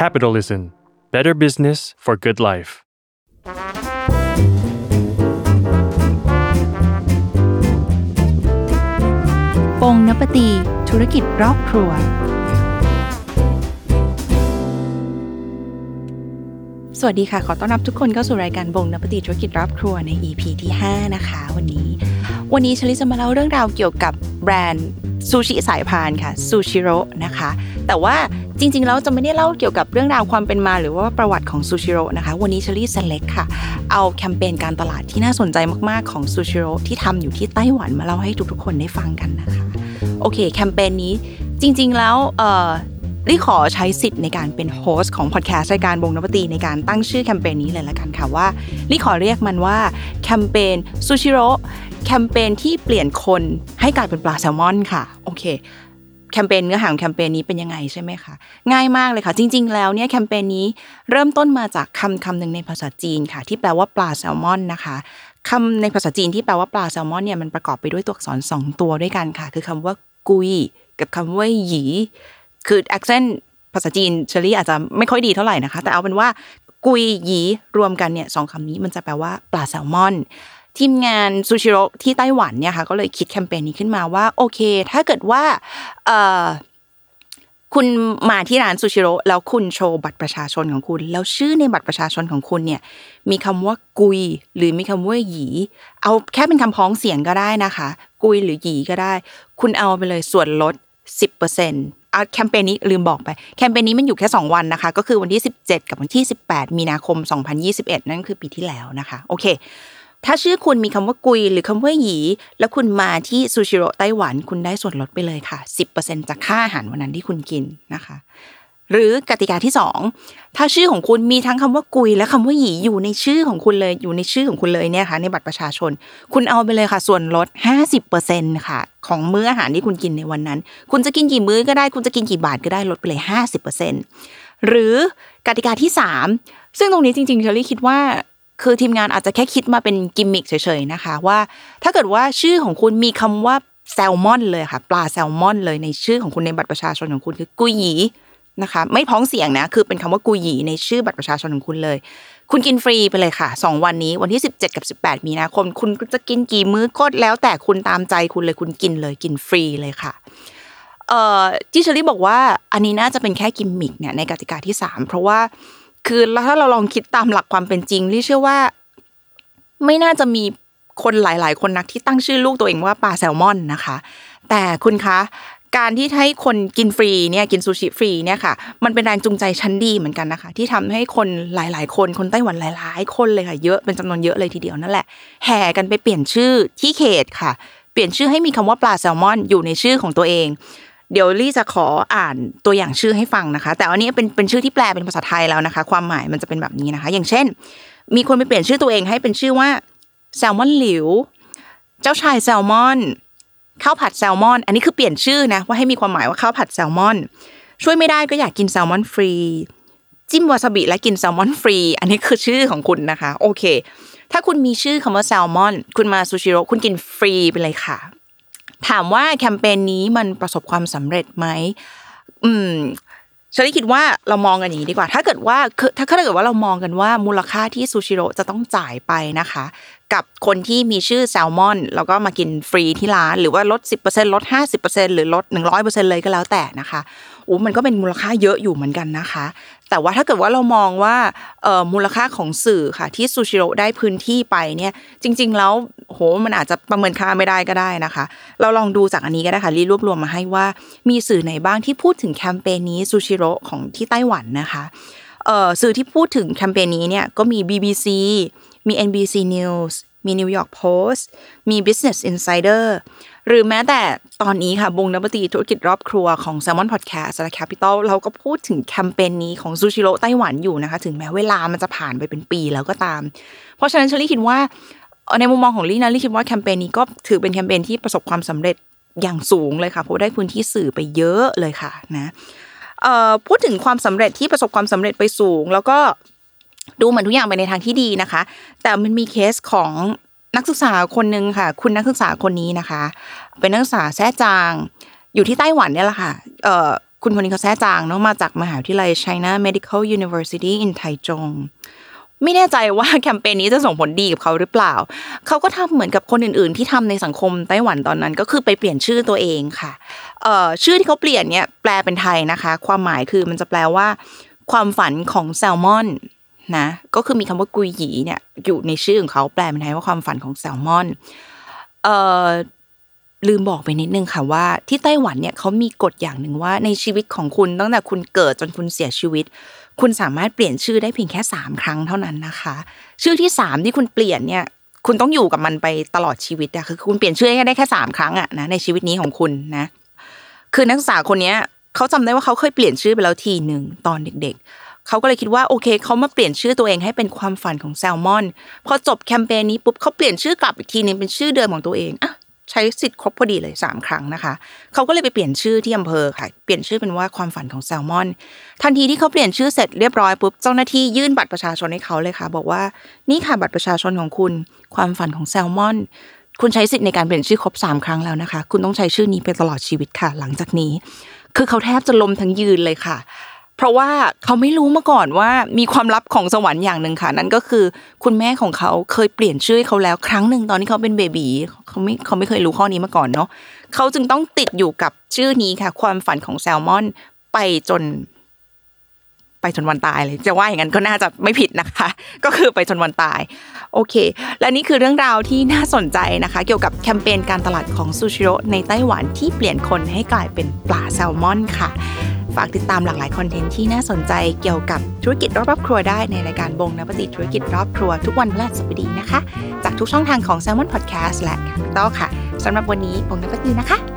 Capitalism Better Business for Good Life ปงนปตี ธุรกิจรอบครัว สวัสดีค่ะ ขอต้อนรับทุกคนเข้าสู่รายการบงนปตีธุรกิจรอบครัวใน EP ที่ 5 นะคะ วันนี้ วันนี้ชลิจะมาเล่าเรื่องราวเกี่ยวกับแบรนด์ซูชิสายพานค่ะซูชิโร่นะคะ แต่ว่าจริงๆแล้วจะไม่ได้เล่าเกี่ยวกับเรื่องราวความเป็นมาหรือว่าประวัติของซูชิโร่นะคะ วันนี้เชอรี่ select ค่ะ เอาแคมเปญการตลาดที่น่าสนใจมากๆของซูชิโร่ที่ทำอยู่ที่ไต้หวันมาเล่าให้ทุกๆคนได้ฟังกันนะคะ โอเค แคมเปญนี้จริงๆแล้ว รีขอใช้สิทธิ์ในการเป็น host ของพอดแคสต์รายการ Bon Appétit ในการตั้งชื่อแคมเปญนี้เลยละกันค่ะว่ารีขอเรียกมันว่าแคมเปญซูชิโร่แคมเปญที่เปลี่ยนคนให้กลายเป็นปลาแซลมอนค่ะโอเคแคมเปญเนื้อหาของแคมเปญนี้เป็นยังไงใช่ไหมคะง่ายมากเลยค่ะ จริง ๆ แล้วเนี่ยแคมเปญนี้เริ่มต้นมาจากคำคำหนึ่งในภาษาจีนค่ะ ที่แปลว่าปลาแซลมอนนะคะคำในภาษาจีนที่แปลว่าปลาแซลมอนเนี่ยมันประกอบไปด้วยตัวอักษรสองตัวด้วยกันค่ะ คือคำว่ากุยกับคำว่าหยี คือ accent ภาษาจีนเชอรี่อาจจะไม่ค่อยดีเท่าไหร่นะคะ แต่เอาเป็นว่ากุยหยีรวมกันเนี่ยสองคำนี้มันจะแปลว่าปลาแซลมอน ทีมงานซูชิโร่ที่ไต้หวันเนี่ยค่ะก็เลยคิดแคมเปญนี้ขึ้นมาว่า โอเค ถ้าเกิดว่าเอ่อคุณมาที่ร้านซูชิโร่แล้วคุณโชว์บัตรประชาชนของคุณ แล้วชื่อในบัตรประชาชนของคุณเนี่ย มีคำว่ากุย หรือมีคำว่าหยี เอาแค่เป็นคำพ้องเสียงก็ได้นะคะ กุยหรือหยีก็ได้ คุณเอาไปเลยส่วนลด 10%อะ แคมเปญนี้ลืมบอกไปแคมเปญนี้มันอยู่แค่ 2 วันนะคะ ก็คือวันที่ 17 กับวันที่ 18 มีนาคม 2021 นั่นคือปีที่แล้วนะคะ โอเค ถ้าชื่อคุณมีคำว่ากุยหรือคำว่าหยี แล้วคุณมาที่ซูชิโร่ไต้หวัน คุณได้ส่วนลดไปเลยค่ะ 10%จากค่าอาหารวันนั้นที่คุณกินนะคะ หรือกติกาที่ 2 ถ้าชื่อของคุณมีทั้งคำว่ากุย และคำว่าหยีอยู่ในชื่อของคุณเลยอยู่ในชื่อของคุณเลยเนี่ยค่ะในบัตรประชาชน คุณเอาไปเลยค่ะ ส่วนลด 50%ค่ะ ของมื้ออาหารที่คุณกินในวันนั้น คุณจะกินกี่มื้อก็ได้ คุณจะกินกี่บาทก็ได้ลดไปเลย 50%หรือกติกาที่ 3 ซึ่งตรงนี้จริงๆเชอรี่คิดว่าคือทีมงานอาจจะแค่คิดมาเป็นกิมมิคเฉยๆนะคะว่า ถ้าเกิดว่าชื่อของคุณมีคำว่าแซลมอนเลยค่ะ ปลาแซลมอนเลยในชื่อของคุณในบัตรประชาชนของคุณคือ鮭魚 นะคะ ไม่พ้องเสียงนะ คือเป็นคำว่า鮭魚ในชื่อบัตรประชาชนของคุณเลย คุณกินฟรีไปเลยค่ะสองวันนี้วันที่ 17 กับ 18 มีนาคม คุณจะกินกี่มื้อก็แล้วแต่คุณตามใจคุณเลยคุณกินเลยกินฟรีเลยค่ะเอ่อที่เชอรี่บอกว่าอันนี้น่าจะเป็นแค่กิมมิคเนี่ยในกติกาที่สามเพราะว่าคือถ้าเราลองคิดตามหลักความเป็นจริงรี่เชื่อว่า ไม่น่าจะมีคนหลาย ๆ คนนักที่ตั้งชื่อลูกตัวเองว่าปลาแซลมอนนะคะ แต่คุณคะ การที่ให้คนกินฟรีเนี่ยกินซูชิฟรีเนี่ยค่ะ มันเป็นแรงจูงใจชั้นดีเหมือนกันนะคะ ที่ทำให้คนหลาย ๆ คนคนไต้หวันหลาย ๆ คนเลยค่ะเยอะเป็นจำนวนเยอะเลยทีเดียวนั่นแหละแห่กันไปเปลี่ยนชื่อที่เขตค่ะ เปลี่ยนชื่อให้มีคำว่าปลาแซลมอนอยู่ในชื่อของตัวเองเดี๋ยวลี่จะขออ่านตัวอย่างชื่อให้ฟังนะคะ แต่อันนี้เป็นเป็นชื่อที่แปลเป็นภาษาไทยแล้วนะคะ ความหมายมันจะเป็นแบบนี้นะคะ อย่างเช่น มีคนไปเปลี่ยนชื่อตัวเองให้เป็นชื่อว่าแซลมอนหลิว เจ้าชายแซลมอน ข้าวผัดแซลมอน อันนี้คือเปลี่ยนชื่อนะว่าให้มีความหมายว่าข้าวผัดแซลมอน ช่วยไม่ได้ก็อยากกินแซลมอนฟรี จิ้มวาซาบิและกินแซลมอนฟรี อันนี้คือชื่อของคุณนะคะ โอเค ถ้าคุณมีชื่อคำว่าแซลมอน คุณมาซูชิโร่คุณกินฟรีไปเลยค่ะ ถามว่าแคมเปญนี้มันประสบความสำเร็จไหมอืมฉันคิดว่าเรามองกันอย่างนี้ดีกว่า ถ้าเกิดว่าถ้าถ้าเกิดว่าเรามองกันว่ามูลค่าที่ซูชิโร่จะต้องจ่ายไปนะคะ กับคนที่มีชื่อแซลมอน แล้วก็มากินฟรีที่ร้าน หรือว่าลด 10%ลด 50%หรือลด 100%เลยก็แล้วแต่นะคะโอ้มันก็เป็นมูลค่าเยอะอยู่เหมือนกันนะคะ แต่ว่าถ้าเกิดว่าเรามองว่ามูลค่าของสื่อค่ะ ที่ซูชิโร่ได้พื้นที่ไปเนี่ยจริง ๆ แล้วโหมันอาจจะประเมินค่าไม่ได้ก็ได้นะคะ เราลองดูจากอันนี้ก็ได้ค่ะรีรวบรวมมาให้ว่ามีสื่อไหนบ้างที่พูดถึงแคมเปญนี้ซูชิโร่ของที่ไต้หวันนะคะสื่อที่พูดถึงแคมเปญนี้เนี่ยก็มี BBC มี NBC News มี New York Post มี Business Insider หรือแม้แต่ตอนนี้ค่ะบงนับตีธุรกิจรอบครัวของ Salmon Podcast และ Capital เราก็พูดถึงแคมเปญนี้ของซูชิโร่ไต้หวันอยู่นะคะ ถึงแม้เวลามันจะผ่านไปเป็นปีแล้วก็ตาม เพราะฉะนั้นเชลี่คิดว่า ในมุมมองของลี่นะลี่คิดว่าแคมเปญนี้ก็ถือเป็นแคมเปญที่ประสบความสำเร็จอย่างสูงเลยค่ะเพราะได้พื้นที่สื่อไปเยอะเลยค่ะนะพูดถึงความสำเร็จที่ประสบความสำเร็จไปสูง แล้วก็ ดูเหมือนทุกอย่างไปในทางที่ดีนะคะ แต่มันมีเคสของนักศึกษาคนหนึ่งค่ะ คุณนักศึกษาคนนี้นะคะ เป็นนักศึกษาแท้จาง อยู่ที่ไต้หวันเนี่ยแหละค่ะเอ่อคุณคนนี้เขาแท้จางเนาะมาจากมหาวิทยาลัย China Medical University in Taichung ไม่แน่ใจว่าแคมเปญนี้จะส่งผลดีกับเขาหรือเปล่า เขาก็ทำเหมือนกับคนอื่นๆ ที่ทำในสังคมไต้หวันตอนนั้น ก็คือไปเปลี่ยนชื่อตัวเองค่ะเอ่อชื่อที่เขาเปลี่ยนเนี่ยแปลเป็นไทยนะคะ ความหมายคือมันจะแปลว่า ความฝันของแซลมอน นะก็คือมีคำว่ากุยหยีเนี่ยอยู่ในชื่อของเขาแปลเป็นไทยว่าความฝันของแซลมอนเอ่อลืมบอกไปนิดนึงค่ะว่าที่ไต้หวันเนี่ยเขามีกฎอย่างหนึ่งว่าในชีวิตของคุณตั้งแต่คุณเกิดจนคุณเสียชีวิต คุณสามารถเปลี่ยนชื่อได้เพียงแค่สามครั้งเท่านั้นนะคะ ชื่อที่สามที่คุณเปลี่ยนเนี่ยคุณต้องอยู่กับมันไปตลอดชีวิตอะคือคุณเปลี่ยนชื่อได้แค่สามครั้งอะนะในชีวิตนี้ของคุณนะคือนักศึกษาคนเนี้ยเขาจำได้ว่าเขาเคยเปลี่ยนชื่อไปแล้วทีหนึ่งตอนเด็กๆ เขาก็เลยคิดว่าโอเคเขามาเปลี่ยนชื่อตัวเองให้เป็นความฝันของแซลมอนพอจบแคมเปญนี้ปุ๊บเขาเปลี่ยนชื่อกลับอีกทีนึงเป็นชื่อเดิมของตัวเองอะใช้สิทธิ์ครบพอดีเลยสามครั้งนะคะเขาก็เลยไปเปลี่ยนชื่อที่อำเภอค่ะ เปลี่ยนชื่อเป็นว่าความฝันของแซลมอน ทันทีที่เขาเปลี่ยนชื่อเสร็จเรียบร้อยปุ๊บเจ้าหน้าที่ยื่นบัตรประชาชนให้เขาเลยค่ะ บอกว่านี่ค่ะบัตรประชาชนของคุณ ความฝันของแซลมอนคุณใช้สิทธิ์ในการเปลี่ยนชื่อครบสามครั้งแล้วนะคะ คุณต้องใช้ชื่อนี้ไปตลอดชีวิตค่ะ หลังจากนี้ คือเขาแทบจะลมทั้งยืนเลยค่ะ เพราะว่าเขาไม่รู้มาก่อนว่ามีความลับของสวรรค์อย่างหนึ่งค่ะนั่นก็คือ คุณแม่ของเขาเคยเปลี่ยนชื่อเขาแล้วครั้งหนึ่งตอนที่เขาเป็นเบบีเขาไม่เขาไม่เคยรู้ข้อนี้มาก่อนเนาะเขาจึงต้องติดอยู่กับชื่อนี้ค่ะ ความฝันของแซลมอนไปจน ไปจนวันตายเลยจะว่าอย่างนั้นก็น่าจะไม่ผิดนะคะ ก็คือไปจนวันตาย โอเค และนี่คือเรื่องราวที่น่าสนใจนะคะ เกี่ยวกับแคมเปญการตลาดของซูชิโร่ในไต้หวันที่เปลี่ยนคนให้กลายเป็นปลาแซลมอนค่ะ ฝากติดตามหลากหลายคอนเทนต์ที่น่าสนใจเกี่ยวกับธุรกิจรอบๆครัวได้ในรายการบงนปฏิธุรกิจรอบครัวทุกวันพฤหัสบดีนะคะ จากทุกช่องทางของ s ซ l m o n Podcast และ Capital ค่ะสำหรับวันนี้บงนปฏินะคะ